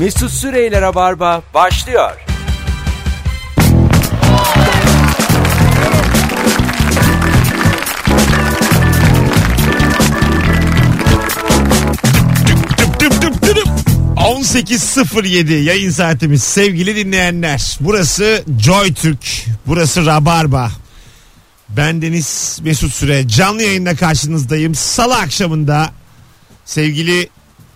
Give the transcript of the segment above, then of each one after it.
Mesut Süreyler'e barba başlıyor. Tüp tüp tüp tüp. 18.07 yayın saatimiz sevgili dinleyenler. Burası Joy Türk. Burası Rabarba. Ben Deniz Mesut Süre. Canlı yayında karşınızdayım. Salı akşamında sevgili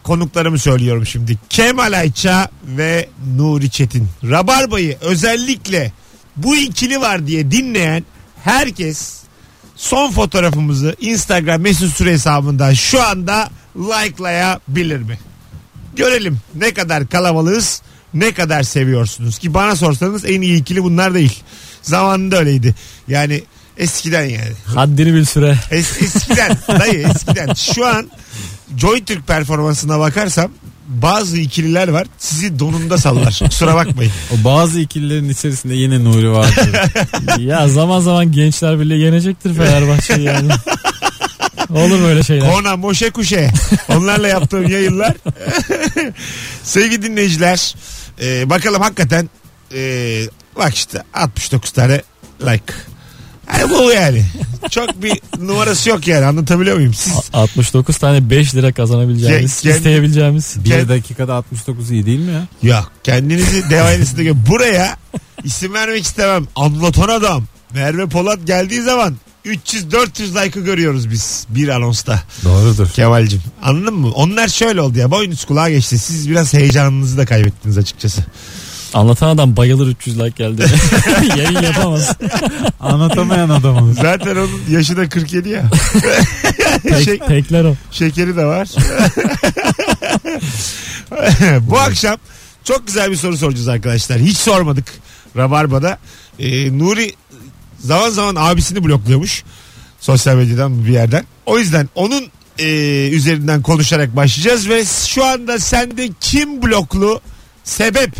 konuklarımı söylüyorum şimdi. Kemal Ayça ve Nuri Çetin. Rabarba'yı özellikle bu ikili var diye dinleyen herkes son fotoğrafımızı Instagram Mesut Süre hesabından şu anda likelayabilir mi? Görelim ne kadar kalabalığız ne kadar seviyorsunuz ki bana sorsanız en iyi ikili bunlar değil. Zamanında öyleydi. Yani eskiden yani. Haddini bil süre. Es, eskiden dayı eskiden. Şu an Joy Türk performansına bakarsam bazı ikililer var sizi donunda sallar. Kusura bakmayın. O bazı ikililerin içerisinde yine Nuri vardı. ya zaman zaman Gençler Birliği yenecektir Fenerbahçe'yi yani. Olur böyle şeyler. Kona Moşe Kuşe. Onlarla yaptığım yayınlar. Sevgili dinleyiciler. e, bakalım hakikaten e, bak işte 69 tane like. Yani bu yani. Çok bir numarası yok yani anlatabiliyor muyum? Siz 69 tane 5 lira kazanabileceğimiz, Ke- kendi- isteyebileceğimiz. Bir dakikada 69 iyi değil mi ya? Yok kendinizi devaylısında gö- buraya isim vermek istemem. Anlatan adam. Merve Polat geldiği zaman 300-400 like'ı görüyoruz biz bir anonsta. Doğrudur. Kemal'cim anladın mı? Onlar şöyle oldu ya boynuz kulağa geçti. Siz biraz heyecanınızı da kaybettiniz açıkçası. Anlatan adam bayılır 300 like geldi. Yayın yapamaz. Anlatamayan adamız. Zaten onun yaşı da 47 ya. Tek, tekler o. Şekeri de var. Bu akşam çok güzel bir soru soracağız arkadaşlar. Hiç sormadık Rabarba'da. Ee, Nuri zaman zaman abisini blokluyormuş. Sosyal medyadan bir yerden. O yüzden onun e, üzerinden konuşarak başlayacağız ve şu anda sende kim bloklu sebep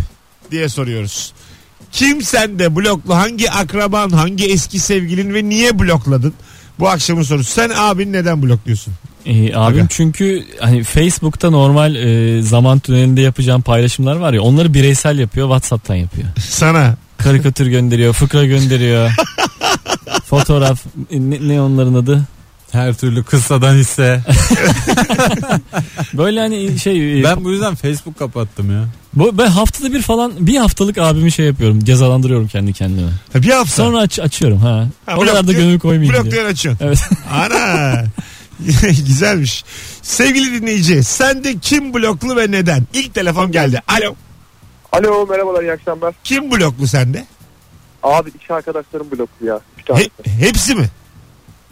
diye soruyoruz. Kim sende bloklu? Hangi akraban, hangi eski sevgilin ve niye blokladın? Bu akşamın sorusu. Sen abini neden blokluyorsun? Ee, abim Aga. çünkü hani Facebook'ta normal e, zaman tünelinde yapacağım paylaşımlar var ya onları bireysel yapıyor WhatsApp'tan yapıyor. Sana. Karikatür gönderiyor, fıkra gönderiyor. Fotoğraf ne, ne onların adı? Her türlü kıssadan hisse. Böyle hani şey e, Ben bu yüzden Facebook kapattım ya. bu ben haftada bir falan bir haftalık abimi şey yapıyorum. Cezalandırıyorum kendi kendime. Ha, bir hafta. Sonra aç, açıyorum ha. Ha, o kadar da blok- gönül koymayayım diye. Bloklayan açıyorsun. Evet. Ana. Güzelmiş. Sevgili dinleyici sende kim bloklu ve neden? İlk telefon geldi. Alo. Alo merhabalar iyi akşamlar. Kim bloklu sende? Abi iş arkadaşlarım bloklu ya. Üç. He- hepsi mi?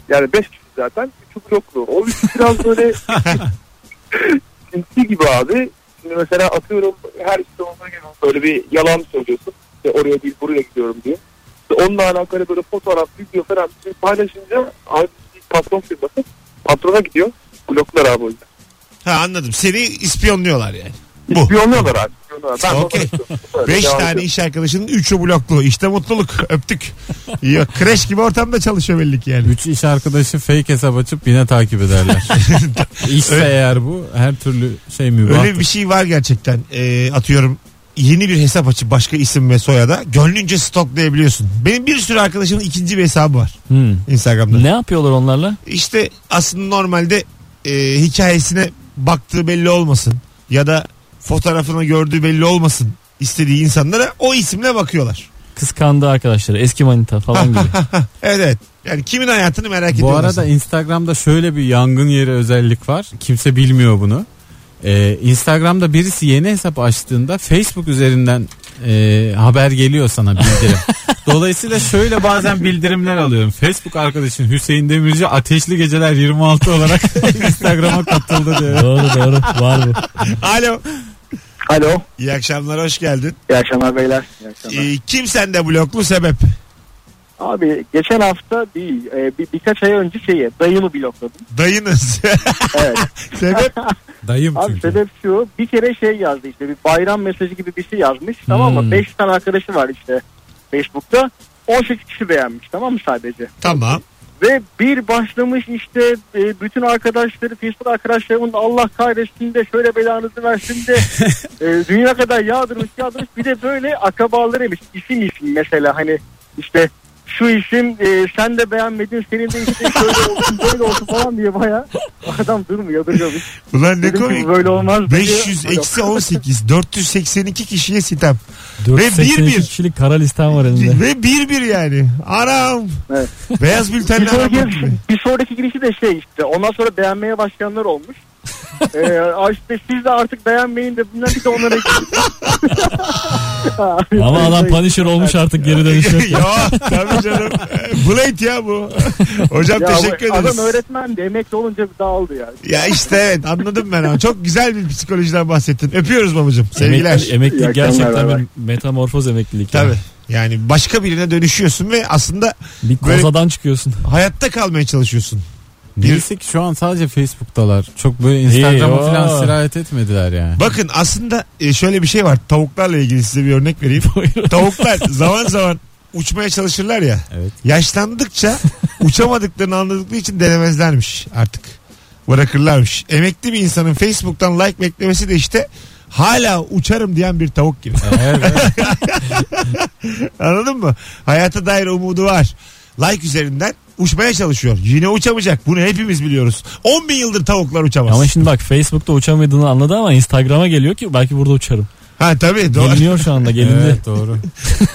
Yani beş kişi zaten. Üçü bloklu. O üç biraz böyle sinsi gibi abi. Şimdi mesela atıyorum her işte olduğu gibi böyle bir yalan söylüyorsun. İşte oraya değil buraya gidiyorum diye. İşte onunla alakalı böyle fotoğraf, video falan bir şey paylaşınca abi patron firması patrona gidiyor. Bloklar abi o yüzden. Ha anladım. Seni ispiyonluyorlar yani. Bu. İspiyonluyorlar abi. İspiyonluyorlar. Ben Okey. Beş tane ediyorum. iş arkadaşının üçü bloklu. İşte mutluluk. Öptük. Yok kreş gibi ortamda çalışıyor belli ki yani. Üç iş arkadaşı fake hesap açıp yine takip ederler. İşse Öyle- eğer bu her türlü şey mübah. Öyle bir şey var gerçekten. Ee, atıyorum yeni bir hesap açıp başka isim ve soyada gönlünce stoklayabiliyorsun. Benim bir sürü arkadaşımın ikinci bir hesabı var Hmm. Instagram'da. Ne yapıyorlar onlarla? İşte aslında normalde e, hikayesine baktığı belli olmasın ya da fotoğrafını gördüğü belli olmasın istediği insanlara o isimle bakıyorlar. Kıskandığı arkadaşları, eski manita falan gibi. Evet evet. Yani kimin hayatını merak Bu ediyorlar. arada Instagram'da şöyle bir yangın yeri özellik var. Kimse bilmiyor bunu. Ee, Instagram'da birisi yeni hesap açtığında Facebook üzerinden e, haber geliyor sana bildirim. Dolayısıyla şöyle bazen bildirimler alıyorum. Facebook arkadaşın Hüseyin Demirci Ateşli Geceler 26 olarak Instagram'a katıldı diye. doğru doğru var bu. Alo. Alo. İyi akşamlar hoş geldin. İyi akşamlar beyler. İyi akşamlar. Ee, kim sende bloklu sebep? Abi geçen hafta değil e, bir, birkaç ay önce şeyi dayımı blokladım. Dayınız. Evet. sebep? Dayım Abi çünkü. sebep şu bir kere şey yazdı işte bir bayram mesajı gibi bir şey yazmış tamam Hmm. mı? 5 tane arkadaşı var işte Facebook'ta 18 kişi beğenmiş tamam mı sadece? tamam. Ve bir başlamış işte e, bütün arkadaşları Facebook arkadaşlarımın Allah kahretsin de şöyle belanızı versin de e, dünya kadar yağdırmış yağdırmış. Bir de böyle akrabalarıymış isim isim mesela hani işte şu isim e, sen de beğenmedin senin de işte şöyle olsun böyle olsun falan diye baya adam durmuyor duruyormuş. Ulan ne Dedim ki komik. bu böyle olmaz. 500 eksi 18 482 kişiye sitem. 482 bir bir. kişilik kara listem var elinde. Ve bir bir yani. Anam. Evet. Beyaz Bir bültenle sonraki, aramak gibi. bir sonraki girişi de şey işte ondan sonra beğenmeye başlayanlar olmuş. Ee, işte siz de artık beğenmeyin de bunlar bir de onlara. Ama adam Punisher olmuş artık geri dönüş yok. ya tabii canım. Blade ya bu. Hocam Ya teşekkür ederiz. Adam öğretmen de emekli olunca dağıldı yani. Ya işte evet anladım ben ama çok güzel bir psikolojiden bahsettin. Öpüyoruz babacığım. Sevgiler. Emeklilik, İyi emeklilik gerçekten bir metamorfoz emeklilik. Tabii. yani. Yani başka birine dönüşüyorsun ve aslında Bir kozadan çıkıyorsun. hayatta kalmaya çalışıyorsun. Neyse ki şu an sadece Facebook'talar. Çok böyle Instagram'a İyi, falan sirayet etmediler yani. Bakın aslında e, şöyle bir şey var. Tavuklarla ilgili size bir örnek vereyim. Tavuklar zaman zaman uçmaya çalışırlar ya. Evet. Yaşlandıkça uçamadıklarını anladıkları için denemezlermiş artık. Bırakırlarmış. Emekli bir insanın Facebook'tan like beklemesi de işte hala uçarım diyen bir tavuk gibi. Evet. Anladın mı? Hayata dair umudu var. Like üzerinden uçmaya çalışıyor. Yine uçamayacak. Bunu hepimiz biliyoruz. 10 bin yıldır tavuklar uçamaz. Ama şimdi bak Facebook'ta uçamadığını anladı ama Instagram'a geliyor ki belki burada uçarım. Ha tabii doğru. Geliniyor şu anda gelindi. evet doğru.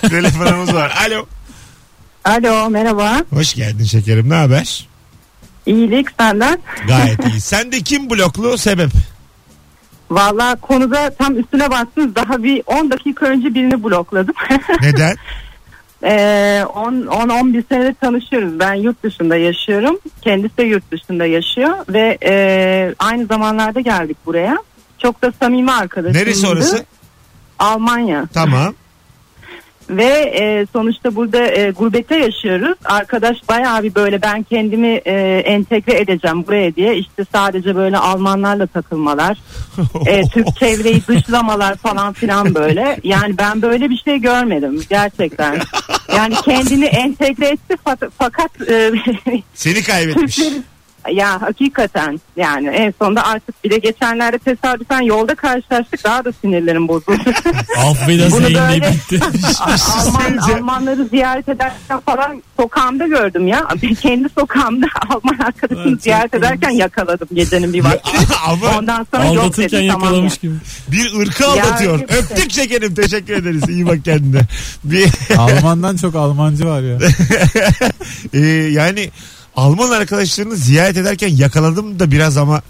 Telefonumuz var. Alo. Alo merhaba. Hoş geldin şekerim. Ne haber? İyilik senden. Gayet iyi. Sen de kim bloklu sebep? Valla konuda tam üstüne bastınız. Daha bir 10 dakika önce birini blokladım. Neden? Ee, 10-11 senedir tanışıyoruz. Ben yurt dışında yaşıyorum. Kendisi de yurt dışında yaşıyor. Ve e, aynı zamanlarda geldik buraya. Çok da samimi arkadaşımdı. Neresi orası? Almanya. Tamam. Ve e, sonuçta burada e, gurbette yaşıyoruz. Arkadaş bayağı bir böyle ben kendimi e, entegre edeceğim buraya diye işte sadece böyle Almanlarla takılmalar, e, Türk çevreyi dışlamalar falan filan böyle. Yani ben böyle bir şey görmedim gerçekten. Yani kendini entegre etti fakat e, Seni kaybetmiş. Türkleri ya hakikaten yani en sonunda artık bir de geçenlerde tesadüfen yolda karşılaştık daha da sinirlerim bozuldu. Affedersin Bunu böyle- bitti. Alman. Almanları ziyaret ederken falan sokağımda gördüm ya. Kendi sokağımda Alman arkadaşımı Evet, ziyaret ederken yakaladım gecenin bir vakti. Ama Ondan sonra yok Aldatırken dedi tamam yakalamış ya. gibi. bir ırkı aldatıyor. işte. Öptük şekerim. Teşekkür ederiz. İyi bak kendine. Bir, Almandan çok Almancı var ya. e, yani Alman arkadaşlarını ziyaret ederken yakaladım da biraz ama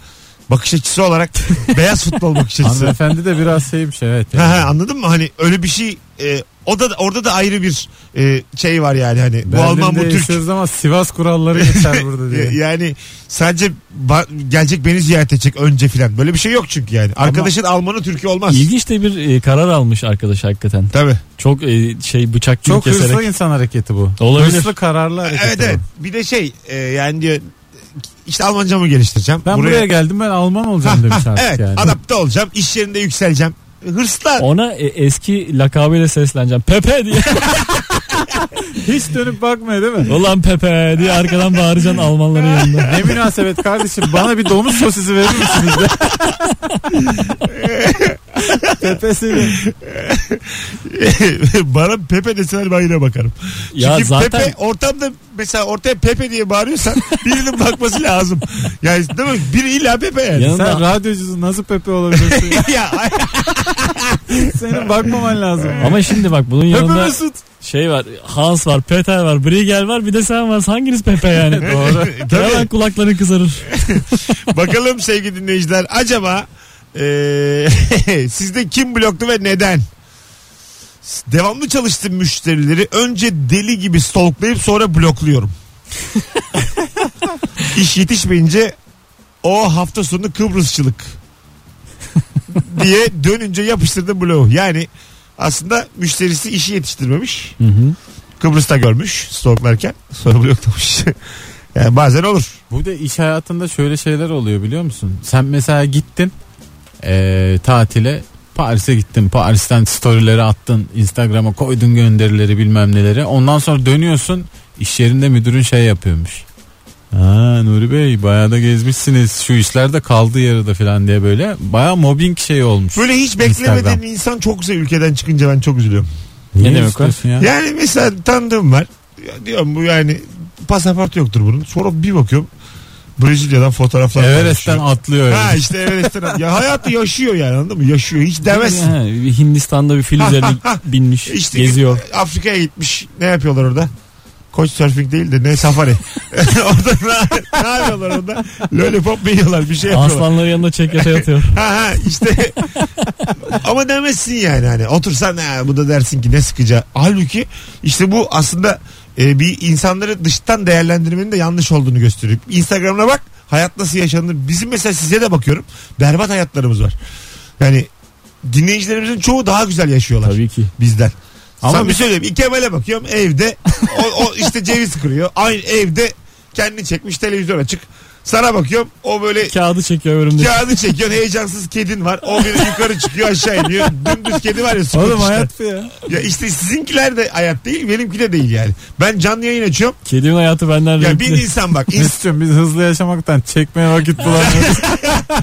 bakış açısı olarak beyaz futbol bakış açısı. Hanımefendi de biraz şeymiş evet. Ha, Yani. ha, anladın mı? Hani öyle bir şey e, o da orada da ayrı bir e, şey var yani hani bu Alman bu Türk. ama Sivas kuralları geçer burada diye. Yani sadece ba- gelecek beni ziyaret edecek önce filan. Böyle bir şey yok çünkü yani. Arkadaşın Almanı Türkiye olmaz. İlginç de bir e, karar almış arkadaş hakikaten. Tabii. Çok e, şey bıçak gibi Çok keserek. hırslı insan hareketi bu. Olabilir. Hırslı kararlı hareket. Evet bu. evet. Bir de şey e, yani diyor işte Almancamı geliştireceğim. Ben buraya... geldim ben Alman olacağım demiş artık evet yani. adapte olacağım. İş yerinde yükseleceğim. Hırslar. Ona e, eski lakabıyla sesleneceğim. Pepe diye. Hiç dönüp bakmıyor değil mi? Ulan Pepe diye arkadan bağıracaksın Almanların yanında. Ne münasebet kardeşim bana bir domuz sosisi verir misiniz de? Tepesini. Bana Pepe deseler ben yine bakarım. Ya Çünkü zaten Pepe ortamda mesela ortaya Pepe diye bağırıyorsan birinin bakması lazım. Yani değil mi? Biri illa Pepe yani. Yanında- Sen radyocusun nasıl Pepe olabilirsin? ya ay- Senin bakmaman lazım. ama şimdi bak bunun Pepe yanında Mesut. Şey var. Hans var, Peter var, Briegel var bir de sen var. Hanginiz Pepe yani? Doğru. Hemen kulakların kızarır. Bakalım sevgili dinleyiciler acaba eee sizde kim bloktu ve neden? Devamlı çalıştığım müşterileri önce deli gibi stalklayıp sonra blokluyorum. İş yetişmeyince o hafta sonu Kıbrısçılık diye dönünce yapıştırdım bloğu. Yani aslında müşterisi işi yetiştirmemiş. Hı hı. Kıbrıs'ta görmüş stalklarken sonra bloklamış. yani bazen olur. Bu da iş hayatında şöyle şeyler oluyor biliyor musun? Sen mesela gittin eee, tatile Paris'e gittin. Paris'ten storyleri attın. Instagram'a koydun gönderileri bilmem neleri. Ondan sonra dönüyorsun. iş yerinde müdürün şey yapıyormuş. Ha Nuri Bey bayağı da gezmişsiniz. Şu işlerde kaldı yarıda falan diye böyle. Bayağı mobbing şey olmuş. Böyle hiç beklemediğin Instagram. insan çok güzel ülkeden çıkınca ben çok üzülüyorum. Niye Ne demek o? ya? Yani mesela tanıdığım var. Ya diyorum bu yani pasaport yoktur bunun. Sonra bir bakıyorum Brezilya'dan fotoğraflar Everest'ten paylaşıyor. atlıyor. Ha yani. işte Everest'ten. ya hayatı yaşıyor yani anladın mı? Yaşıyor. Hiç demezsin. Ha, bir Hindistan'da bir fil Ha, üzerine ha, ha. binmiş İşte geziyor. Afrika'ya gitmiş. Ne yapıyorlar orada? Koç surfing değil de ne safari. orada ne, ne yapıyorlar orada? Lollipop mu yiyorlar bir şey yapıyorlar. Aslanların yanında çekyata yatıyor. Ha ha işte ama demezsin yani hani otursan ha, bu da dersin ki ne sıkıcı. Halbuki işte bu aslında e, bir insanları dıştan değerlendirmenin de yanlış olduğunu gösteriyor. Instagram'ına bak hayat nasıl yaşanır. Bizim mesela size de bakıyorum berbat hayatlarımız var. Yani dinleyicilerimizin çoğu daha güzel yaşıyorlar Tabii ki. bizden. Ama Ama bir biz- söyleyeyim. İkemal'e bakıyorum evde o, o işte ceviz kırıyor. Aynı evde kendini çekmiş televizyon açık. Sana bakıyorum o böyle Kağıdı çekiyor önümde. Kağıdı çekiyorsun heyecansız kedin var. O bir yukarı çıkıyor aşağı iniyor. Dümdüz kedi var ya. Oğlum Scott işte. hayat bu ya. Ya işte sizinkiler de hayat değil benimki de değil yani. Ben canlı yayın açıyorum. Kedimin hayatı benden Ya bir renkli. insan bak. ins- Mesut'cum biz hızlı yaşamaktan çekmeye vakit bulamıyoruz.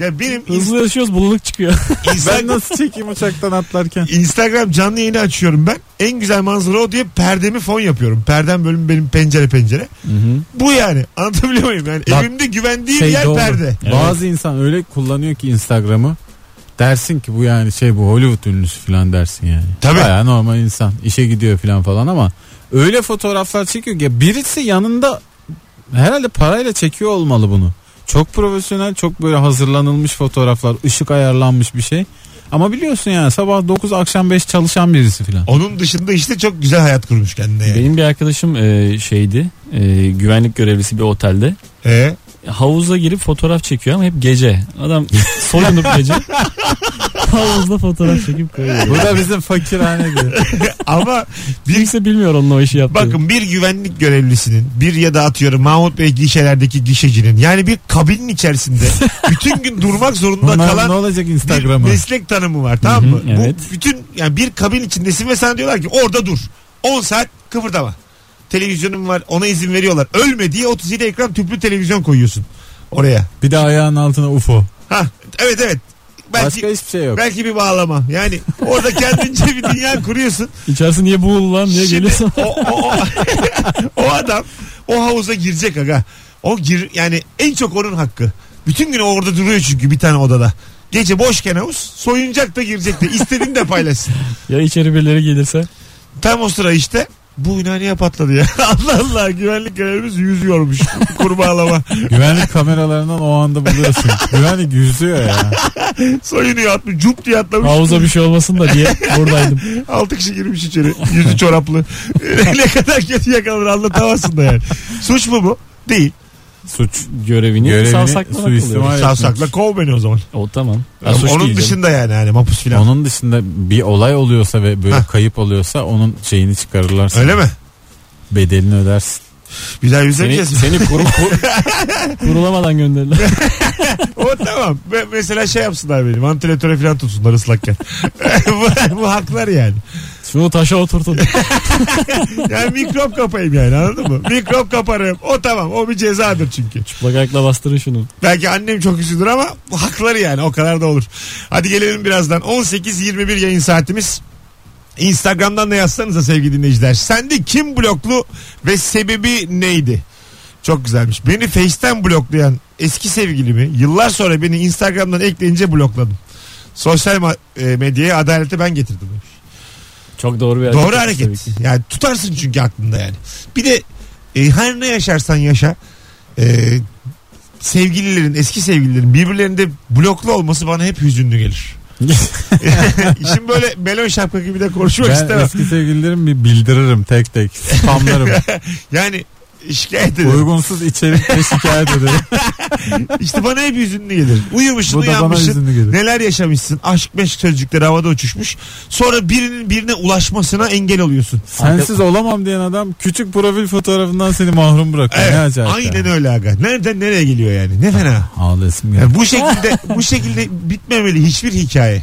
ya benim Hızlı yaşıyoruz bulunuk çıkıyor. ben Instagram, nasıl çekeyim uçaktan atlarken? Instagram canlı yayını açıyorum ben. En güzel manzara o diye perdemi fon yapıyorum. Perdem bölüm benim pencere pencere. Bu yani. Anlatabiliyor muyum? Yani Bak, evimde güvendiğim Şey yer doğru. perde. Bazı insan öyle kullanıyor ki Instagram'ı. Dersin ki bu yani şey bu Hollywood ünlüsü falan dersin yani. Tabii. Bayağı normal insan. işe gidiyor falan falan ama öyle fotoğraflar çekiyor ki birisi yanında herhalde parayla çekiyor olmalı bunu. Çok profesyonel, çok böyle hazırlanılmış fotoğraflar, ışık ayarlanmış bir şey. Ama biliyorsun yani sabah 9 akşam 5 çalışan birisi falan. Onun dışında işte çok güzel hayat kurmuş kendine yani. Benim bir arkadaşım e, şeydi. e, güvenlik görevlisi bir otelde. Ee? Havuza girip fotoğraf çekiyor ama hep gece. Adam soyunup gece havuzda fotoğraf çekip koyuyor. Bu da bizim fakirhane gibi. Ama bir Kimse bilmiyor onun o işi yaptığını. Bakın bir güvenlik görevlisinin bir ya da atıyorum Mahmut Bey gişelerdeki gişecinin yani bir kabinin içerisinde bütün gün durmak zorunda Bunlar ne kalan olacak bir Instagram'a? meslek tanımı var tamam mı? Hı hı, evet. Bu bütün yani bir kabin içindesin ve sana diyorlar ki orada dur. 10 saat kıpırdama. Televizyonum var ona izin veriyorlar. Ölme diye 37 ekran tüplü televizyon koyuyorsun oraya. Bir de ayağın altına UFO. Ha evet evet. Belki Başka hiçbir şey yok. belki bir bağlama. Yani orada kendince bir dünya kuruyorsun. İçerisi niye buğulu lan diye Şimdi geliyorsun. o, o, o, o adam o havuza girecek aga. O gir yani en çok onun hakkı. Bütün gün orada duruyor çünkü bir tane odada. Gece boşken havuz soyunacak da girecek de istediğini de paylaşsın. ya içeri birileri gelirse. Tam o sıra işte bu bina niye patladı ya? Allah Allah güvenlik görevimiz yüzüyormuş kurbağalama. Güvenlik kameralarından o anda buluyorsun. Güvenlik yüzüyor ya. Soyunuyor atmış cup diye atlamış. Havuza bir şey olmasın da diye buradaydım. Altı kişi girmiş içeri. Yüzü çoraplı. ne kadar kötü yakalanır anlatamazsın da yani. Suç mu bu? Değil. Suç. Görevini, Görevini savsaklamak suistimal. Savsakla kov beni o zaman. O tamam. Suç Onun canım. dışında yani hani mapus filan. Onun dışında bir olay oluyorsa ve böyle Hah. kayıp oluyorsa onun şeyini çıkarırlar. sana. Öyle mi? Bedelini ödersin. Bir daha Seni, yüzlemeyeceğiz. seni kuru, kur- kurulamadan gönderdiler. o tamam. Mesela şey yapsınlar benim. Ventilatöre falan tutsunlar ıslakken. bu, bu haklar yani. Şunu taşa oturtun. Yani mikrop kapayım yani anladın mı? Mikrop kaparım. O tamam. O bir cezadır çünkü. Çıplak ayakla bastırın şunu. Belki annem çok üzülür ama hakları yani. O kadar da olur. Hadi gelelim birazdan. 18.21 yayın saatimiz. Instagram'dan da yazsanıza sevgili dinleyiciler. Sende kim bloklu ve sebebi neydi? Çok güzelmiş. Beni Face'ten bloklayan eski sevgilimi yıllar sonra beni Instagram'dan ekleyince blokladım. Sosyal e, medyaya adaleti ben getirdim. demiş. Çok doğru bir hareket. Doğru hareket. Yani tutarsın çünkü aklında yani. Bir de e, her ne yaşarsan yaşa e, sevgililerin eski sevgililerin birbirlerinde bloklu olması bana hep hüzünlü gelir. Şimdi böyle melon şapka gibi de konuşmak Ben istemem. eski sevgililerim bir bildiririm tek tek. Spamlarım. Yani şikayet ederim. Uygunsuz içerikle şikayet ederim. İşte bana hep hüzünlü gelir. Uyumuşsun Bu da bana uyanmışsın. gelir. Neler yaşamışsın. Aşk meşk sözcükleri havada uçuşmuş. Sonra birinin birine ulaşmasına engel oluyorsun. Sensiz olamam diyen adam küçük profil fotoğrafından seni mahrum bırakıyor. ne Evet, acayip aynen ya. öyle aga. Nereden nereye geliyor yani? Ne fena. Ağlayasım geldi. Yani bu şekilde bu şekilde bitmemeli hiçbir hikaye.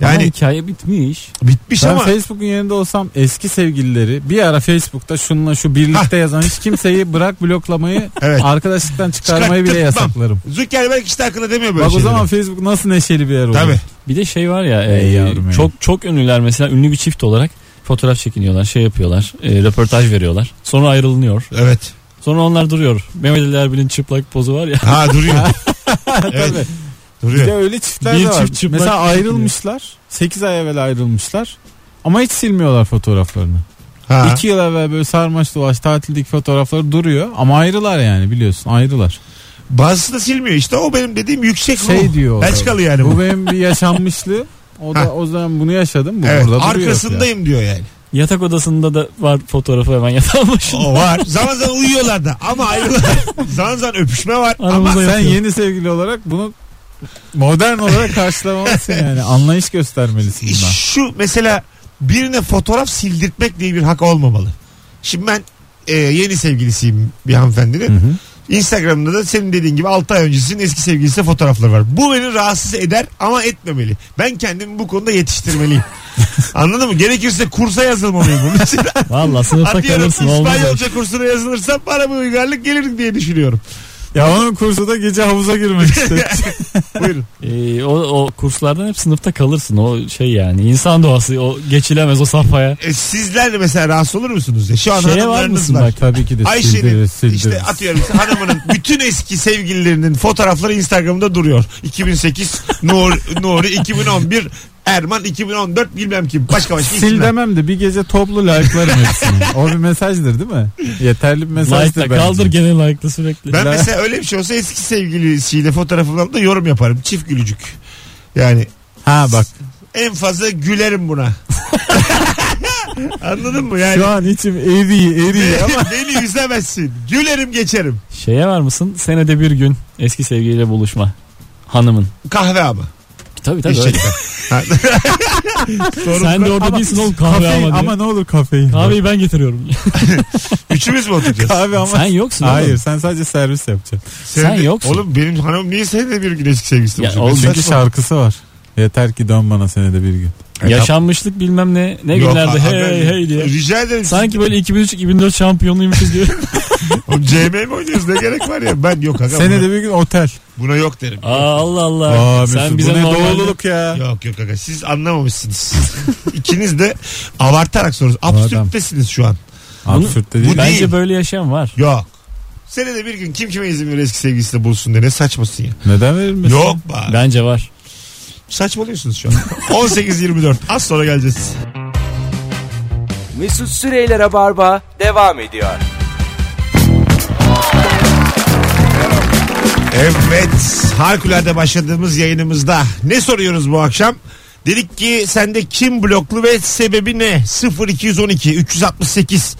Yani Yani hikaye bitmiş. bitmiş Ben ama Facebook'un yerinde olsam eski sevgilileri bir ara Facebook'ta şununla şu birlikte yazan hiç kimseyi bırak bloklamayı Evet. arkadaşlıktan çıkarmayı bile yasaklarım. Zuckerberg işte hakkında demiyor böyle Bak o şeyleri. zaman Facebook nasıl neşeli bir yer olur. Tabii. Bir de şey var ya e, yavrum çok çok ünlüler mesela ünlü bir çift olarak fotoğraf çekiniyorlar şey yapıyorlar e, röportaj veriyorlar sonra ayrılınıyor Evet. sonra onlar duruyor Mehmet Ali Erbil'in çıplak pozu var ya Ha duruyor. evet. Bir de Duruyor. öyle çiftler Bir de var. çift çıplak Mesela ayrılmışlar. 8 ay evvel ayrılmışlar. Ama hiç silmiyorlar fotoğraflarını. Ha. 2 yıl evvel böyle sarmaş dolaş tatildeki fotoğrafları duruyor. Ama ayrılar yani biliyorsun ayrılar. Bazısı da silmiyor işte o benim dediğim yüksek Şey ruh. diyor. Belçikalı yani bu. Bu benim bir yaşanmışlığı. O da Ha. o zaman bunu yaşadım. Bu Evet burada duruyor. arkasındayım diyor yani. yatak odasında da var fotoğrafı hemen yatağın başında O var. zaman zaman uyuyorlar da ama ayrılıyorlar. zaman zaman öpüşme var ama Aramızda Sen yatıyor. yeni sevgili olarak bunu modern olarak karşılamalısın yani. Anlayış göstermelisin buna. şu mesela birine fotoğraf sildirtmek diye bir hak olmamalı. Şimdi ben e, yeni sevgilisiyim bir hanımefendinin. Instagram'da da senin dediğin gibi 6 ay öncesinin eski sevgilisi fotoğrafları var. Bu beni rahatsız eder ama etmemeli. Ben kendimi bu konuda yetiştirmeliyim. Anladın mı? Gerekirse kursa yazılmalıyım bu mesela. Valla sınıfta kalırsın. İspanyolca kursuna yazılırsam bana bir uygarlık gelir diye düşünüyorum. Ya onun kursu da gece havuza girmek işte. Buyurun. Ee, o, o kurslardan hep sınıfta kalırsın o şey yani insan doğası o geçilemez o safhaya. E, sizler de mesela rahatsız olur musunuz? Ya? Şu an Şeye var hanımlarınız mısın var. bak? Tabii ki de Ayşe'nin sildiririz sildiririz. işte atıyorum işte hanımının bütün eski sevgililerinin fotoğrafları Instagram'da duruyor. 2008 Nur, Nuri 2011 Erman 2014 bilmem kim başka başka Sil isimler. demem de bir gece toplu like'larım hepsini. O bir mesajdır değil mi? Yeterli bir mesajdır Like'la bence. kaldır gene like'la sürekli. Ben La- mesela öyle bir şey olsa eski sevgilisiyle fotoğrafımdan da yorum yaparım. Çift gülücük. Yani Ha bak en fazla gülerim buna. Anladın mı yani? şu an içim eriyor eriyor ama Beni üzemezsin. Gülerim geçerim. Şeye var mısın senede bir gün eski sevgiliyle buluşma hanımın. Kahve ama. Tabii tabii öyle. Sen de orada değilsin oğlum kahve kafein ama diye. ama ne olur kafein. Kahveyi ben getiriyorum. Üçümüz mü oturacağız? Kahve ama Sen yoksun Hayır oğlum. sen sadece servis yapacaksın. Sen de- yoksun. Oğlum benim hanım niye senede bir gün eski sevgilisi Ya olsun? oğlum Ben Çünkü şarkısı var. Yeter ki dön bana senede bir gün. Yaşanmışlık bilmem ne ne Yok, günlerde aga, hey hey diye. Rica ederim. Sanki böyle 2003-2004 şampiyonluymuşuz gibi. Oğlum CM mi oynuyoruz ne gerek var ya ben yok aga Senede buna, bir gün otel. buna yok derim. Aa, Allah Allah. Aa, Sen Mesut, bize bu ne normalde- doğruluk ya. Yok yok aga siz anlamamışsınız. İkiniz de abartarak soruyorsunuz. adam. Absürttesiniz şu an. Absürt de değil. Bu Bence değil. böyle yaşayan var. Yok. Senede bir gün kim kime izin verir eski sevgilisiyle bulsun diye ne saçmasın ya. Neden verilmesin? Yok be. Bence var. Saçmalıyorsunuz şu an. 18-24 az sonra geleceğiz. Mesut Süreyler'e barba devam ediyor. Evet harikulade başladığımız yayınımızda ne soruyoruz bu akşam? Dedik ki sende kim bloklu ve sebebi ne? 0212 368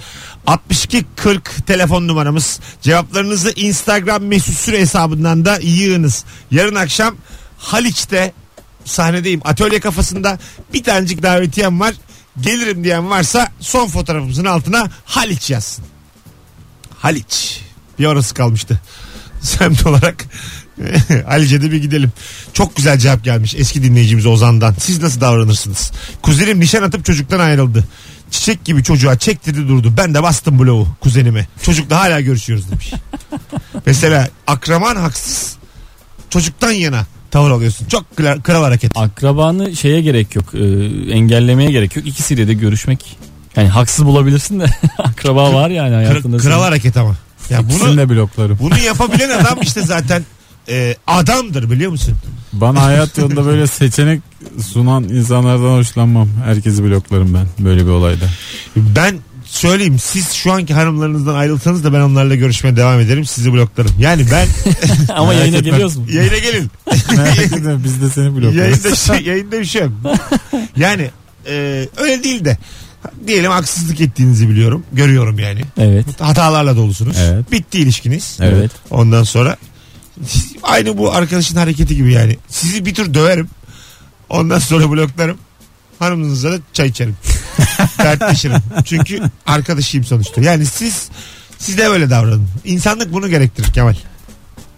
62 40 telefon numaramız. Cevaplarınızı Instagram mesut süre hesabından da yığınız. Yarın akşam Haliç'te sahnedeyim. Atölye kafasında bir tanecik davetiyem var. Gelirim diyen varsa son fotoğrafımızın altına Haliç yazsın. Haliç. Bir orası kalmıştı. Semt olarak Halice'de bir gidelim. Çok güzel cevap gelmiş eski dinleyicimiz Ozan'dan. Siz nasıl davranırsınız? Kuzenim nişan atıp çocuktan ayrıldı. Çiçek gibi çocuğa çektirdi durdu. Ben de bastım bloğu kuzenime. Çocukla hala görüşüyoruz demiş. Mesela akraman haksız. Çocuktan yana tavır alıyorsun. Çok kral, kral hareket. Akrabanı şeye gerek yok. e, engellemeye gerek yok. İkisiyle de görüşmek. Yani haksız bulabilirsin de akraba var yani hayatında. Kral, hareket ama. Ya bunu de bloklarım. bunu yapabilen adam işte zaten e, adamdır biliyor musun? Bana hayat yolunda böyle seçenek sunan insanlardan hoşlanmam. Herkesi bloklarım ben böyle bir olayda. Ben söyleyeyim siz şu anki hanımlarınızdan ayrılsanız da ben onlarla görüşmeye devam ederim sizi bloklarım. Yani ben Ama Merak yayına etme. geliyoruz mu? yayına gelin. Merak etme biz de seni bloklarız. yayında, şey, yayında bir şey yok. Yani e, öyle değil de diyelim haksızlık ettiğinizi biliyorum. Görüyorum yani. Evet. Hatalarla dolusunuz. Evet. Bitti ilişkiniz. Evet. Ondan sonra aynı bu arkadaşın hareketi gibi yani. Sizi bir tür döverim. Ondan sonra bloklarım. Hanımınızla da çay içerim. Dertleşirim. Çünkü arkadaşıyım sonuçta. Yani siz siz de böyle davranın. İnsanlık bunu gerektirir Kemal.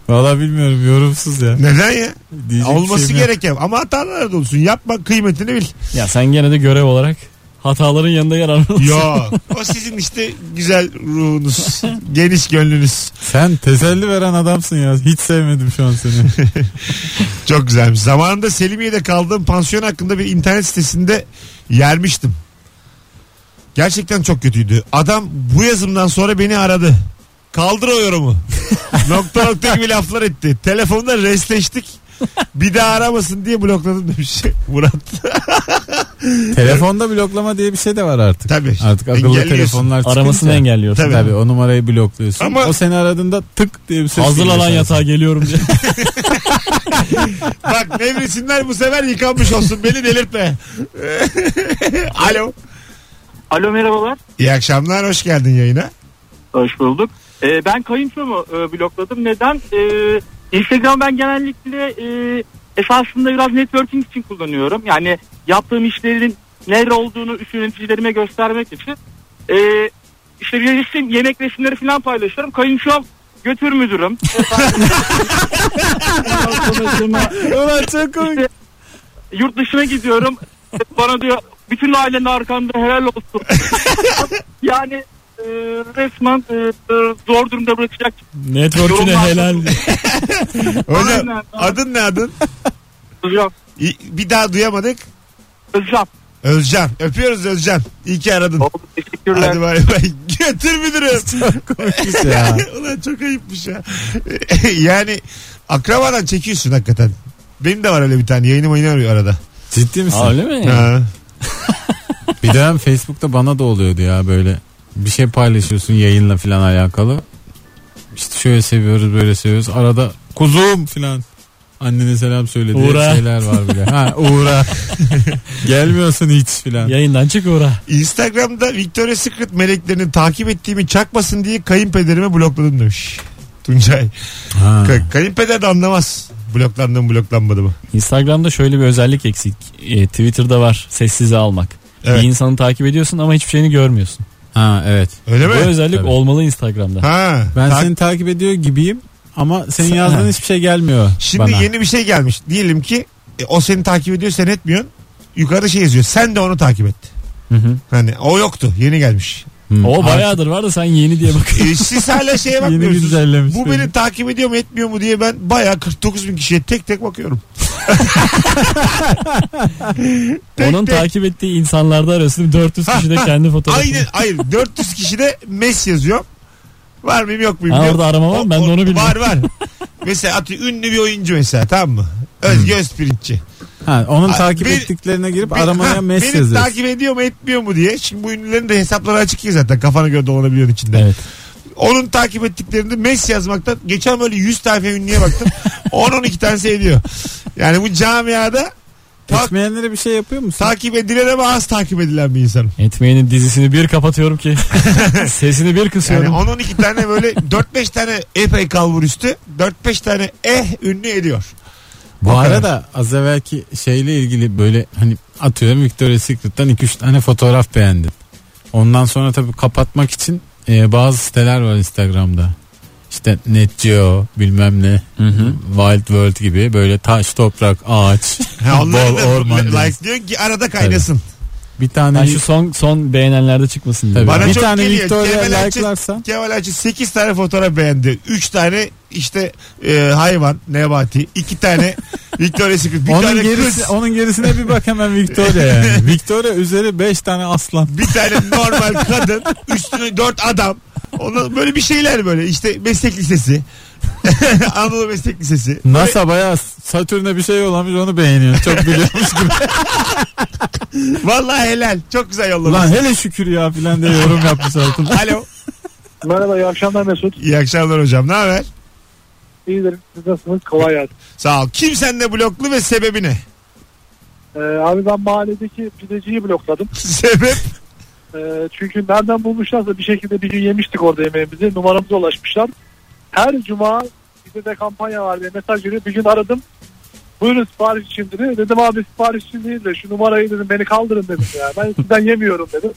Valla bilmiyorum yorumsuz ya. Neden ya? Diyecek Olması yok. gereken ama hatalar da olsun. Yapma kıymetini bil. Ya sen gene de görev olarak hataların yanında yer almalısın. Yok. O sizin işte güzel ruhunuz. geniş gönlünüz. Sen teselli veren adamsın ya. Hiç sevmedim şu an seni. Çok güzelmiş. Zamanında Selimiye'de kaldığım pansiyon hakkında bir internet sitesinde yermiştim. Gerçekten çok kötüydü. Adam bu yazımdan sonra beni aradı. Kaldır o yorumu. nokta nokta gibi laflar etti. Telefonda restleştik. Bir daha aramasın diye blokladım demiş Murat. Telefonda bloklama diye bir şey de var artık. Tabii. Artık akıllı telefonlar çıkınca. Aramasını engelliyorsun. Tabii. Tabii o numarayı blokluyorsun. Ama- o seni aradığında tık diye bir ses Hazırla geliyor lan sana. yatağa geliyorum diye. Bak nevresimler bu sefer yıkanmış olsun. Beni delirtme. Alo. Alo merhabalar. İyi akşamlar. Hoş geldin yayına. Hoş bulduk. Ee, ben kayınçomu e, blokladım. Neden? Ee, Instagram ben genellikle e, esasında biraz networking için kullanıyorum. Yani yaptığım işlerin nerede olduğunu üst yöneticilerime göstermek için. Ee, işte bir resim, yemek resimleri falan paylaşıyorum. Kayınçom götür müdürüm. Ulan çok komik. işte yurt dışına gidiyorum. Bana diyor bütün ailenin arkanda helal olsun. yani e, resmen e, e, zor durumda bırakacak. Network'üne Yorumlar- helal. Hocam Aynen. adın ne adın? Özcan. İ- Bir daha duyamadık. Özcan. Özcan. Öpüyoruz Özcan. İyi ki aradın. Oldu, teşekkürler. Hadi bay bay. Götür müdürüm. Komik ya. Ulan çok ayıpmış ya. yani akrabadan çekiyorsun hakikaten. Benim de var öyle bir tane. Yayınım oyunu arıyor arada. Ciddi misin? Aa, öyle mi? Ha. Bir dönem Facebook'ta bana da oluyordu ya böyle bir şey paylaşıyorsun yayınla falan alakalı. İşte şöyle seviyoruz böyle seviyoruz. Arada kuzum falan. Annene selam söylediği Uğra. şeyler var bile. Ha uğra. Gelmiyorsun hiç filan. Yayından çık uğra. Instagram'da Victoria's Secret meleklerini takip ettiğimi çakmasın diye kayınpederime blokladım demiş. Tuncay. Ha. Ka- kayınpeder de anlamaz. Bloklandım bloklanmadığımı. Instagram'da şöyle bir özellik eksik. E, Twitter'da var sessize almak. Evet. Bir insanı takip ediyorsun ama hiçbir şeyini görmüyorsun. Ha evet. Öyle mi? Bu özellik Tabii. olmalı Instagram'da. Ha. Ben Tak- seni takip ediyor gibiyim ama senin Sen- yazdığın hiçbir şey gelmiyor Şimdi bana. yeni bir şey gelmiş. Diyelim ki e, o seni takip ediyor sen etmiyorsun. Yukarıda şey yazıyor. Sen de onu takip et. Hı hı. Hani o yoktu. Yeni gelmiş. Hı. O bayağıdır var da sen yeni diye bakıyorsun. E, siz hala şeye Yeni bakmıyorsunuz. Bu beni. beni takip ediyor mu etmiyor mu diye ben bayağı 49 bin kişiye tek tek bakıyorum. Onun tek. takip ettiği insanlarda arasında 400 kişi de kendi fotoğrafı. Aynen hayır 400 kişide mes yazıyor. Var mıyım yok muyum? Ha, orada arama var mı? Ben de onu bilmiyorum. Var var. mesela atıyor ünlü bir oyuncu mesela tamam mı? Özge Özpirinççi. Ha, onun takip bir- ettiklerine girip Bir- aramaya ha, mes Beni yazıyorsun. takip ediyor mu etmiyor mu diye. Şimdi bu ünlülerin de hesapları açık ya zaten. Kafana göre dolanabiliyorsun içinde. Evet. Onun takip ettiklerinde mes yazmaktan geçen böyle 100 tane ünlüye baktım. 10-12 tanesi ediyor. Yani bu camiada ta- Etmeyenlere bir şey yapıyor musun? takip edilen ama az takip edilen bir insanım. Etmeyenin dizisini bir kapatıyorum ki. Sesini bir Yani kısıyorum. 10-12 tane böyle 4-5 tane epey kalbur üstü 4-5 tane eh ünlü ediyor. Bu O kadar. arada az evvelki şeyle ilgili böyle hani atıyorum Victoria's Secret'tan 2-3 tane fotoğraf beğendin. Ondan sonra tabii kapatmak için e, bazı siteler var Instagram'da. İşte Net Geo bilmem ne Hı hı. Wild World gibi böyle taş toprak ağaç bol da orman like diyor ki arada kaynasın. bir tane Ha, şu son son beğenenlerde çıkmasın diye. Tabii. Bana bir çok tane geliyor. Victoria like'larsan Kemal Ayçi 8 tane fotoğraf beğendi. 3 tane işte e, hayvan, nebati. 2 tane Victoria's Secret. Bir onun tane gerisi kız. onun gerisine bir bak hemen Victoria yani. Victoria üzeri 5 tane aslan. Bir tane normal kadın. Üstüne 4 adam. Onu böyle bir şeyler böyle. İşte meslek lisesi. Anadolu Meslek Lisesi. NASA bayağı Satürn'e bir şey yollamış onu beğeniyor. Çok biliyormuş gibi. Vallahi helal. Çok güzel yollamış. Ulan hele şükür ya filan diye yorum yapmış altına. Alo. Merhaba iyi akşamlar Mesut. İyi akşamlar hocam. Ne haber? İyidir siz nasılsınız? Kolay gelsin. Sağ ol. Kim sende bloklu ve sebebi ne? Ee, abi ben mahalledeki pideciyi blokladım. Sebep? Ee, çünkü nereden bulmuşlarsa bir şekilde bir gün yemiştik orada yemeğimizi. Numaramıza ulaşmışlar. Her cuma bize de kampanya var diye mesaj geliyor. Bir gün aradım. Buyurun sipariş için dedi. Dedim abi sipariş için değil de şu numarayı dedim beni kaldırın dedim ya. Ben sizden yemiyorum dedim.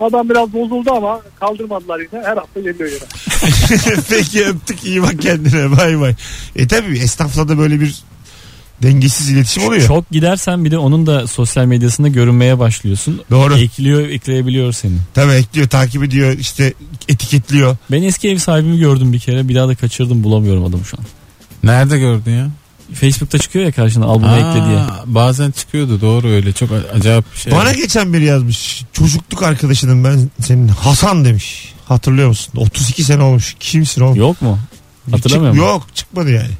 Adam biraz bozuldu ama kaldırmadılar yine. Her hafta geliyor yine. Peki öptük iyi bak kendine bay bay. E tabi esnafla da böyle bir dengesiz iletişim oluyor. Çok gidersen bir de onun da sosyal medyasında görünmeye başlıyorsun. Doğru. Ekliyor, ekleyebiliyor seni. Tabii ekliyor takip ediyor işte etiketliyor. Ben eski ev sahibimi gördüm bir kere. Bir daha da kaçırdım bulamıyorum adamı şu an. Nerede gördün ya? Facebook'ta çıkıyor ya karşına albümü Aa, ekle diye. Bazen çıkıyordu doğru öyle çok a- acayip bir şey. Bana geçen biri yazmış. Çocukluk arkadaşının ben senin Hasan demiş. Hatırlıyor musun? 32 sene olmuş. Kimsin oğlum? Yok mu? Çık- Hatırlamıyor musun? Yok çıkmadı yani.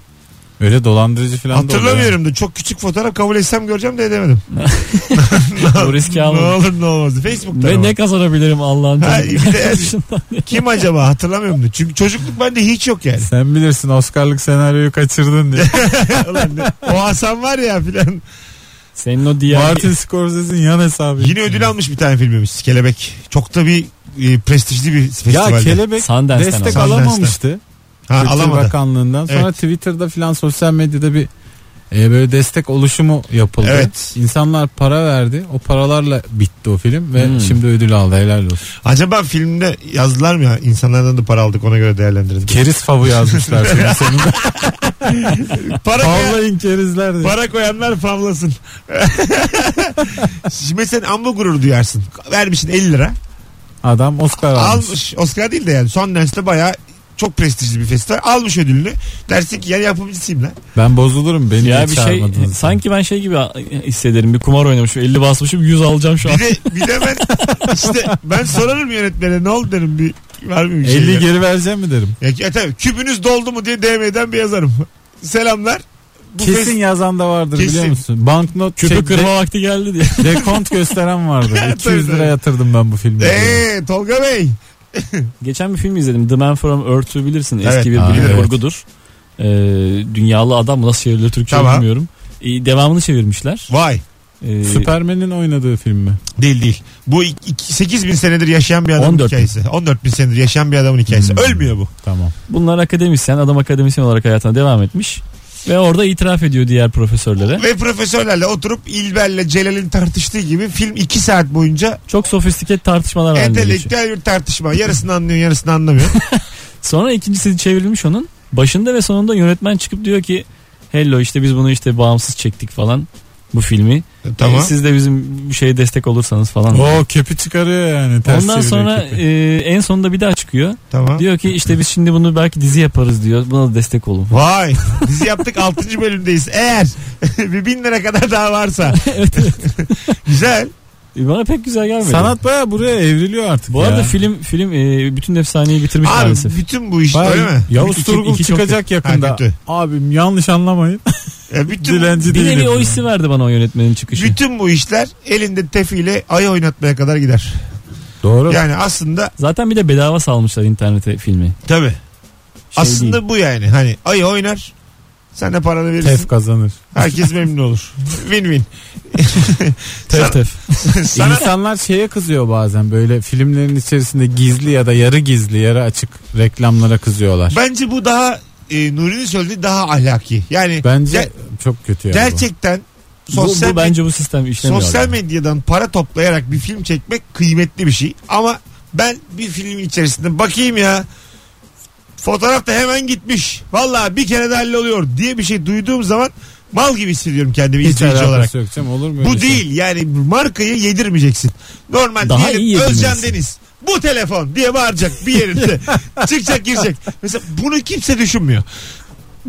Öyle dolandırıcı falan. Hatırlamıyorum da çok küçük fotoğraf kabul etsem göreceğim de edemedim. Bu riski ne almadım. olur ne olmaz. Facebook'ta Ve ama. ne kazanabilirim Allah'ın Ha, bir de-. Kim acaba hatırlamıyorum da. Çünkü çocukluk bende hiç yok yani. Sen bilirsin Oscar'lık senaryoyu kaçırdın diye. Ulan ne- o Hasan var ya filan. Senin o diğer... Martin Scorsese'nin yan hesabı. Yine ödül almış bir tane filmimiz. Kelebek. Çok da bir e, prestijli bir Ya festivalde. kelebek Sundance'den destek aldı. alamamıştı. Ha, Kültür alamadı. Bakanlığından. Sonra Evet. Twitter'da filan sosyal medyada bir e, böyle destek oluşumu yapıldı. Evet. İnsanlar para verdi. O paralarla bitti o film ve Hmm. şimdi ödül aldı. Helal olsun. Acaba filmde yazdılar mı ya? İnsanlardan da para aldık ona göre değerlendirelim. Keriz favı yazmışlar filmin sonunda. para, Favlayın kerizler diye. para koyanlar favlasın. Şimdi sen amma gurur duyarsın. Vermişsin 50 lira. Adam Oscar almış. Almış. Oscar değil de yani. Son Dance'de bayağı çok prestijli bir festival. Almış ödülünü. Dersin ki ya yapımcısıyım lan. Ben bozulurum. Beni Ya bir şey sanki ben şey gibi hissederim bir kumar oynamışım 50 basmışım 100 alacağım şu an. Bir de, bir de ben işte ben sorarım yönetmene ne oldu derim bir var mı bir şey? 50 geri vereceğim mi derim. Ya, ya tabii küpünüz doldu mu diye DM'den bir yazarım. Selamlar. Bu Kesin fes- yazan da vardır Kesin. biliyor musun? Banknot Küpü şey, kırma vakti geldi diye. de- dekont gösteren vardı. 200 Tabii, lira yatırdım ben bu filme. Eee Tolga Bey. Geçen bir film izledim The Man From Earth'ü bilirsin Evet, eski bir aa, bilim evet. kurgudur. Ee, dünyalı adam nasıl çevrilir Türkçe Tamam. bilmiyorum. Ee, devamını çevirmişler. Vay. Ee, Süpermen'in oynadığı film mi? Değil değil. Bu 8 bin senedir yaşayan bir adamın 14 bin. hikayesi. 14 bin senedir yaşayan bir adamın hikayesi. Hmm. Ölmüyor bu. Tamam. Bunlar akademisyen, adam akademisyen olarak hayatına devam etmiş. Ve orada itiraf ediyor diğer profesörlere. Ve profesörlerle oturup İlber'le Celal'in tartıştığı gibi film 2 saat boyunca Çok sofistike tartışmalar halinde entelektüel bir tartışma. Yarısını anlıyor yarısını anlamıyor. Sonra ikincisi çevrilmiş onun. Başında ve sonunda yönetmen çıkıp diyor ki Hello işte biz bunu işte bağımsız çektik falan bu filmi. tamam. Ee, siz de bizim bir şeye destek olursanız falan. O kepi çıkarıyor yani. Ters Ondan sonra kepi. e, en sonunda bir daha çıkıyor. Tamam. Diyor ki işte biz şimdi bunu belki dizi yaparız diyor. Buna da destek olun. Vay. Dizi yaptık 6. bölümdeyiz. Eğer bir bin lira kadar daha varsa. Güzel. E, Bana pek güzel gelmedi. Sanat baya buraya evriliyor artık Bu ya. arada film film e, bütün efsaneyi bitirmiş Abi maalesef. bütün bu iş Bayağı- öyle mi? Yavuz Turgul çıkacak Ha, yakında. kötü. Abim yanlış anlamayın. Ya bütün, Dilenci Bir nevi o hissi verdi bana o yönetmenin çıkışı. bütün bu işler elinde tefiyle ayı oynatmaya kadar gider. Doğru. Yani aslında Zaten bir de bedava salmışlar internete filmi. tabii. Şey aslında değil. bu yani. Hani ayı oynar. Sen de paranı verirsin. Tef kazanır. Herkes memnun olur. Win win. Tef tef. Sana İnsanlar şeye kızıyor bazen böyle filmlerin içerisinde gizli ya da yarı gizli yarı açık reklamlara kızıyorlar. bence bu daha e, Nuri'nin söylediği daha ahlaki. Yani Bence Ger- çok kötü ya. bu. gerçekten Bu, sosyal bu bence bu sistem işlemiyor. sosyal yani. medyadan para toplayarak bir film çekmek kıymetli bir şey. Ama ben bir film içerisinde bakayım ya fotoğraf da hemen gitmiş. Vallahi bir kere de halloluyor diye bir şey duyduğum zaman mal gibi hissediyorum kendimi Hiç izleyici olarak. yok canım olur mu Bu şey? değil yani markayı yedirmeyeceksin. Normal Daha diyelim iyi yedirmelisin. Özcan Deniz bu telefon diye bağıracak bir yerinde. Çıkacak girecek. Mesela bunu kimse düşünmüyor.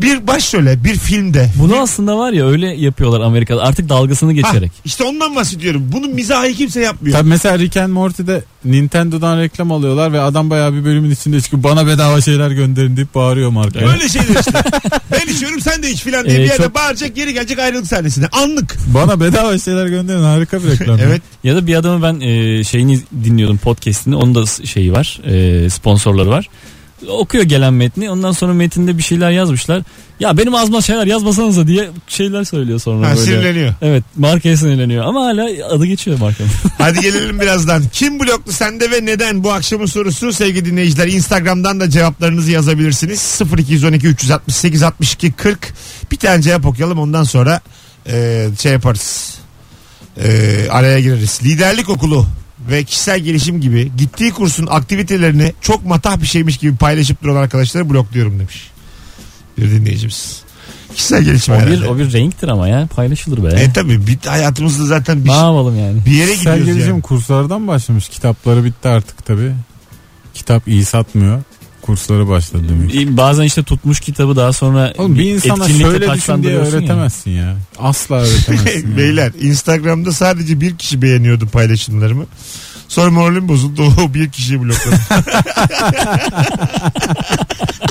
Bir başrole bir filmde. Bunu aslında var ya öyle yapıyorlar Amerika'da artık dalgasını Ha, geçerek. işte ondan bahsediyorum. Bunun mizahı kimse yapmıyor. Tabii mesela Rick and Morty'de Nintendo'dan reklam alıyorlar ve adam bayağı bir bölümün içinde çıkıp bana bedava şeyler gönderin deyip bağırıyor markaya. Öyle şeyler işte. ben içiyorum sen de iç filan diye Ee, bir yerde çok- bağıracak geri gelecek ayrılık sahnesine. Anlık. Bana bedava şeyler gönderin harika bir reklam. Evet. Ya da bir adamı ben e, şeyini dinliyordum podcast'ini. Onun da s- şeyi var. e, sponsorları var. Okuyor gelen metni. Ondan sonra metinde bir şeyler yazmışlar. Ya benim ağzıma şeyler yazmasanıza diye şeyler söylüyor sonra Ha, böyle. sinirleniyor. Evet markaya sinirleniyor ama hala adı geçiyor markanın. Hadi gelelim birazdan. Kim bloklu sende ve neden bu akşamın sorusu sevgili dinleyiciler. Instagram'dan da cevaplarınızı yazabilirsiniz. 0212 368 62 40. Bir tane cevap okuyalım ondan sonra e, şey yaparız. E, araya gireriz. Liderlik okulu ve kişisel gelişim gibi gittiği kursun aktivitelerini çok matah bir şeymiş gibi paylaşıp duran arkadaşları blokluyorum demiş. Bir dinleyicimiz. Kişisel gelişim O bir, herhalde. o bir renktir ama ya paylaşılır be. E tabi bir hayatımızda zaten bir, ne yapalım yani? bir yere Kişisel gidiyoruz gelişim yani. kurslardan başlamış. Kitapları bitti artık tabi. Kitap iyi satmıyor. Kursları başladı demek. Bazen işte tutmuş kitabı daha sonra Oğlum bir insana etkinlikte şöyle düşün diye taçlandırıyorsun ya. öğretemezsin ya. Asla öğretemezsin. ya. Beyler Instagram'da sadece bir kişi beğeniyordu paylaşımlarımı. Sonra moralim bozuldu. O bir kişiyi blokladım.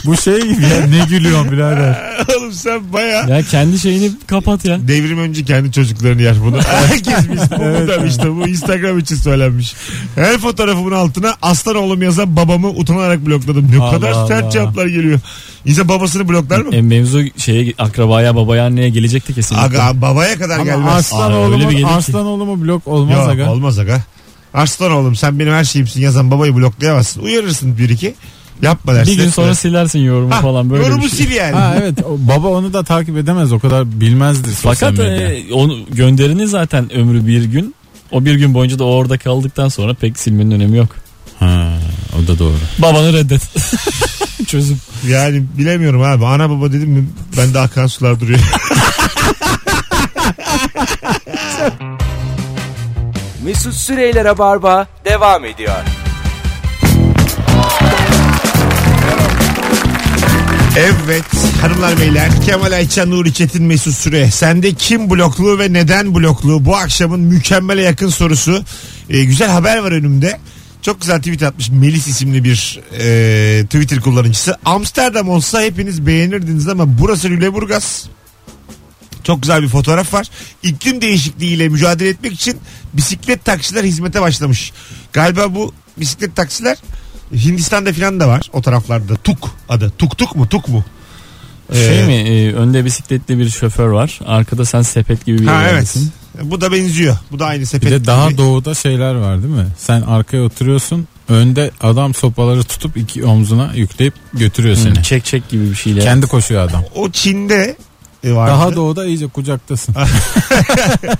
Bu şey gibi ya ne gülüyorsun birader. Oğlum sen baya Ya kendi şeyini kapat ya. devrim önce kendi çocuklarını yer bunu. Herkes biz bu Evet. evet, işte bu Instagram için söylenmiş. Her fotoğrafımın altına aslan oğlum yazan babamı utanarak blokladım. Ne Allah kadar sert Allah. cevaplar geliyor. İnsan babasını bloklar mı? E, mevzu şeye akrabaya babaya anneye gelecekti kesinlikle. Aga babaya kadar Ama gelmez. Arslan Aa, öyle oğlumu, bir gelir ki. Arslan oğlumu blok olmaz Yok, aga. olmaz aga. Arslan oğlum sen benim her şeyimsin yazan babayı bloklayamazsın. Uyarırsın bir iki. Yapma dersin. bir gün etme. sonra silersin yorumu Ha, falan böyle yorumu bir şey. sil yani. Ha evet o, baba onu da takip edemez o kadar bilmezdir sosyal Fakat medya. e, onu gönderini zaten ömrü bir gün. O bir gün boyunca da o orada kaldıktan sonra pek silmenin önemi yok. Ha, o da doğru. Babanı reddet. Çözüm. Yani bilemiyorum abi. Ana baba dedim mi bende akan sular duruyor. Mesut Süreyler'e barba devam ediyor. evet hanımlar beyler Kemal Ayça Nuri Çetin Mesut Süre. Sende kim bloklu ve neden bloklu? Bu akşamın mükemmele yakın sorusu. Ee, güzel haber var önümde. Çok güzel tweet atmış Melis isimli bir e, Twitter kullanıcısı. Amsterdam olsa hepiniz beğenirdiniz ama burası Lüleburgaz. Çok güzel bir fotoğraf var. İklim değişikliğiyle mücadele etmek için bisiklet taksiler hizmete başlamış. Galiba bu bisiklet taksiler Hindistan'da falan da var o taraflarda. Tuk adı. Tuk tuk mu tuk mu? Şey Ee, mi e, önde bisikletli bir şoför var. Arkada sen sepet gibi bir Ha evet. yerdesin. Bu da benziyor. Bu da aynı Bir sepet. de daha gibi. doğuda şeyler var değil mi? Sen arkaya oturuyorsun. Önde adam sopaları tutup iki omzuna yükleyip götürüyor Hı, seni. Çek çek gibi bir şeyle. Kendi koşuyor adam. O Çin'de vardı. Daha doğuda iyice kucaktasın.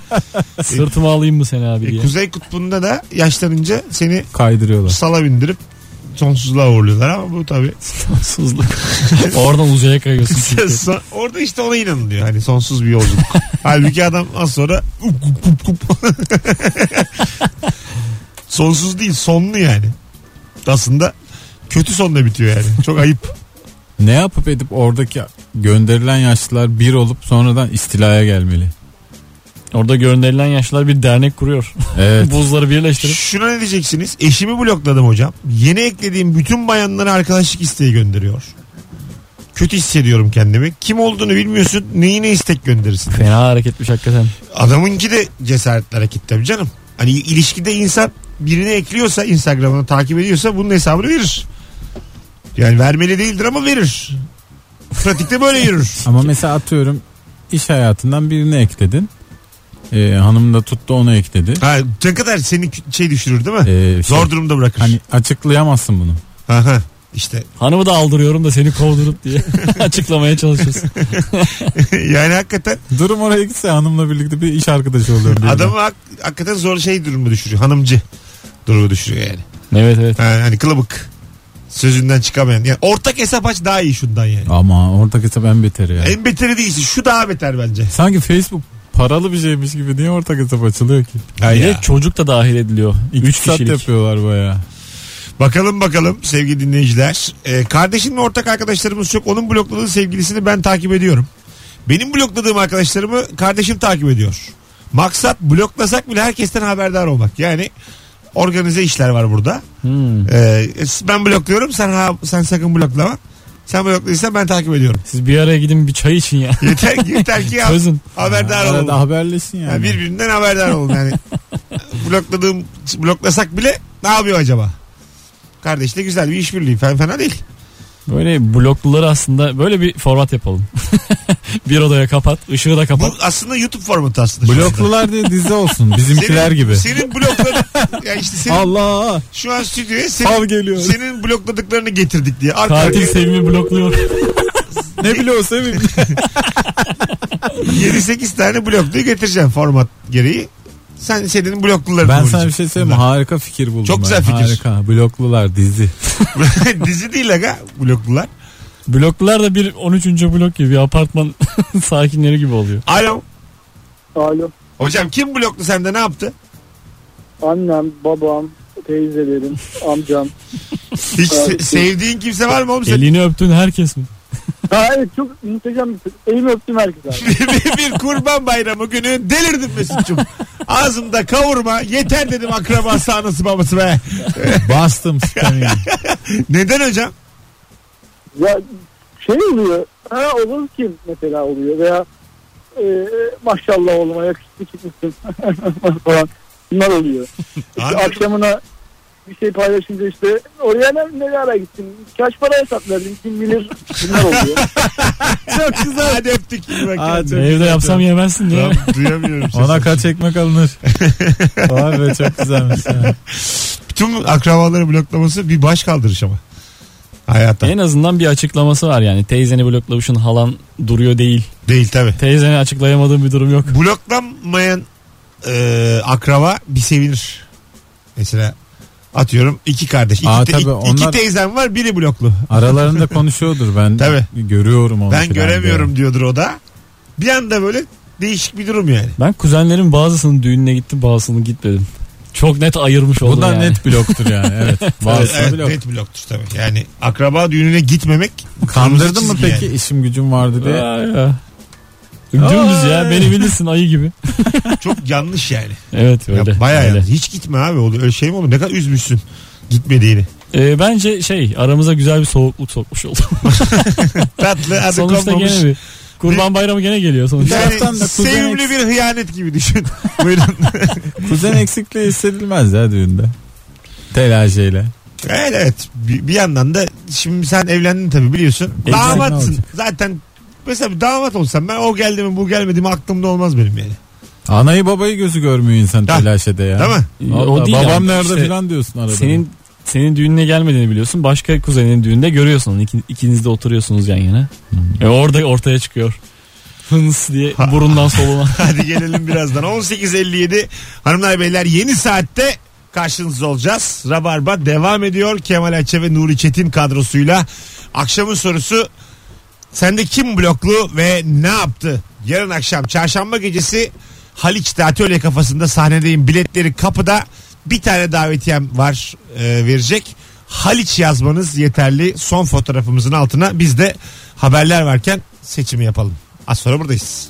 Sırtıma alayım mı seni abi E, diye. Kuzey Kutbu'nda da yaşlanınca seni Kaydırıyorlar. sala bindirip sonsuzluğa uğurluyorlar ama bu tabii. Sonsuzluk. Oradan uzaya kayıyorsun çünkü. Son- Orada işte ona inanılıyor. Hani sonsuz bir yolculuk. Halbuki adam az sonra up, up, up, up. sonsuz değil sonlu yani. Aslında kötü sonla bitiyor yani. Çok ayıp. Ne yapıp edip oradaki gönderilen yaşlılar bir olup sonradan istilaya gelmeli. Orada gönderilen yaşlılar bir dernek kuruyor. Evet. Buzları birleştirip. Şuna ne diyeceksiniz? Eşimi blokladım hocam. Yeni eklediğim bütün bayanlara arkadaşlık isteği gönderiyor. Kötü hissediyorum kendimi. Kim olduğunu bilmiyorsun. Neyine istek gönderirsin? Fena hareketmiş hakikaten. Adamınki de cesaretli hareket tabii canım. Hani ilişkide insan birini ekliyorsa Instagram'ını takip ediyorsa bunun hesabını verir. Yani vermeli değildir ama verir. Pratikte böyle yürür. Ama mesela atıyorum iş hayatından birini ekledin. Ee, hanım da tuttu onu ekledi. Ha, ne kadar seni şey düşürür değil mi? Ee, şey, Zor durumda bırakır. Hani açıklayamazsın bunu. Aha, işte Hanımı da aldırıyorum da seni kovdurup diye açıklamaya çalışıyorsun. yani hakikaten Durum oraya gitse hanımla birlikte bir iş arkadaşı oluyorum. adamı hak- hakikaten zor şey durumu düşürüyor. Hanımcı durumu düşürüyor yani. evet evet. Ha, hani kılıbık. Sözünden çıkamayan. Yani ortak hesap aç daha iyi şundan yani. Ama ortak hesap en beteri ya. En beteri değilsin. Şu daha beter bence. Sanki Facebook paralı bir şeymiş gibi niye ortak hesap açılıyor ki? Ya. çocuk da dahil ediliyor. Üç İktisat kişilik. yapıyorlar baya. Bakalım bakalım sevgili dinleyiciler. Ee, kardeşimle ortak arkadaşlarımız çok. Onun blokladığı sevgilisini ben takip ediyorum. Benim blokladığım arkadaşlarımı kardeşim takip ediyor. Maksat bloklasak bile herkesten haberdar olmak. Yani organize işler var burada. Hmm. Ee, ben blokluyorum sen ha, sen sakın bloklama. Sen blokladıysan ben takip ediyorum. Siz bir araya gidin bir çay için ya. Yeter, yeter ki ya, Çözün. haberdar Arada olalım. haberleşsin yani. Yani birbirinden haberdar olun yani. Blokladığım bloklasak bile ne yapıyor acaba? Kardeşle güzel bir işbirliği fena, fena değil. Böyle blokluları aslında böyle bir format yapalım. bir odaya kapat, ışığı da Bu kapat. aslında YouTube formatı aslında. Bloklular diye dizi olsun bizimkiler Senin- gibi. Senin blokladın. ya işte senin, Allah şu an stüdyoya senin, geliyor. senin blokladıklarını getirdik diye. Arka Katil Sevim'i blokluyor. ne biliyor Sevim. 7-8 tane blokluyu getireceğim format gereği. Sen senin blokluların. Ben sana bir şey söyleyeyim mi? Harika fikir buldum. Çok ben. güzel fikir. Harika. Bloklular dizi. Dizi değil aga bloklular. Bloklar da bir 13. blok gibi bir apartman sakinleri gibi oluyor. Alo. Alo. Hocam kim bloklu sende ne yaptı? Annem, babam, teyzelerim, amcam. Hiç se- sevdiğin kimse var mı oğlum? Elini öptüğün herkes mi? Ha evet çok muhteşem bir. Elimi öptüm herkese abi. bir, bir kurban bayramı günü delirdim Mesut'cum. Ağzımda kavurma yeter dedim akrabası anası babası be. Bastım sistemi. Neden hocam? Ya şey oluyor. Ha olur ki mesela oluyor veya e, maşallah oğluma yakışıklı çıkmışsın falan. Bunlar oluyor. İşte Anladım. akşamına bir şey paylaşınca işte oraya ne, ne ara gittin? Kaç para hesap verdin? Kim bilir? Bunlar oluyor. Çok güzel. Hadi öptük. İyi bak Aa, kendine. çok Evde güzel. yapsam yemezsin diye. Tamam, duyamıyorum. Ona kaç ekmek alınır? Vay be çok güzelmiş. ya. Bütün akrabaları bloklaması bir baş kaldırış ama. Hayatta. En azından bir açıklaması var yani. Teyzeni bloklamışsın halan duruyor değil. Değil tabi. Teyzeni açıklayamadığın bir durum yok. Bloklanmayan e, akraba bir sevinir. Mesela atıyorum iki kardeş. İki, Aa, te- tabii, iki onlar- teyzem var biri bloklu. Aralarında konuşuyordur ben. Tabii. Görüyorum onu. Ben filan göremiyorum diye. diyordur o da. Bir anda böyle değişik bir durum yani. Ben kuzenlerin bazısının düğününe gittim bazısının gitmedim. Çok net ayırmış oldum Bu da yani. net bloktur yani. Evet. Bazısı evet, blok. net bloktur tabii. Yani akraba düğününe gitmemek Kandırdın mı çizgi peki yani. işim gücüm vardı diye? Aa, ya. Dümdüz ya beni bilirsin ayı gibi. Çok yanlış yani. Evet öyle. ya bayağı öyle. yanlış. Hiç gitme abi. Öyle öyle şey mi olur? Ne kadar üzmüşsün gitmediğini. Ee, bence şey aramıza güzel bir soğukluk sokmuş oldu. Tatlı adı sonuçta konmamış. gene bir Kurban bayramı gene geliyor sonuçta. Yani taraftan da kuzen sevimli bir hıyanet gibi düşün. Buyurun. Kuzen eksikliği hissedilmez ya düğünde. Telaşeyle. evet evet. Bir, bir yandan da şimdi sen evlendin tabii biliyorsun. E, Damatsın. olacak? Zaten mesela bir damat olsam ben o geldi mi bu gelmedi mi aklımda olmaz benim yani. Anayı babayı gözü görmüyor insan Ha. telaşede ya. Değil mi? o Vallahi değil babam ama nerede işte filan diyorsun arada. Senin senin düğününe gelmediğini biliyorsun. Başka kuzenin düğünde görüyorsun. İki, ikiniz de oturuyorsunuz yan yana. E orada ortaya çıkıyor. Hıns diye burundan soluna. Hadi gelelim birazdan. 18.57 hanımlar beyler yeni saatte karşınızda olacağız. Rabarba devam ediyor. Kemal Ayça ve Nuri Çetin kadrosuyla. Akşamın sorusu sende kim bloklu ve ne yaptı? Yarın akşam çarşamba gecesi Haliç'te atölye kafasında sahnedeyim. Biletleri kapıda bir tane davetiyem var e, verecek. Haliç yazmanız yeterli. Son fotoğrafımızın altına biz de haberler varken seçimi yapalım. Az sonra buradayız.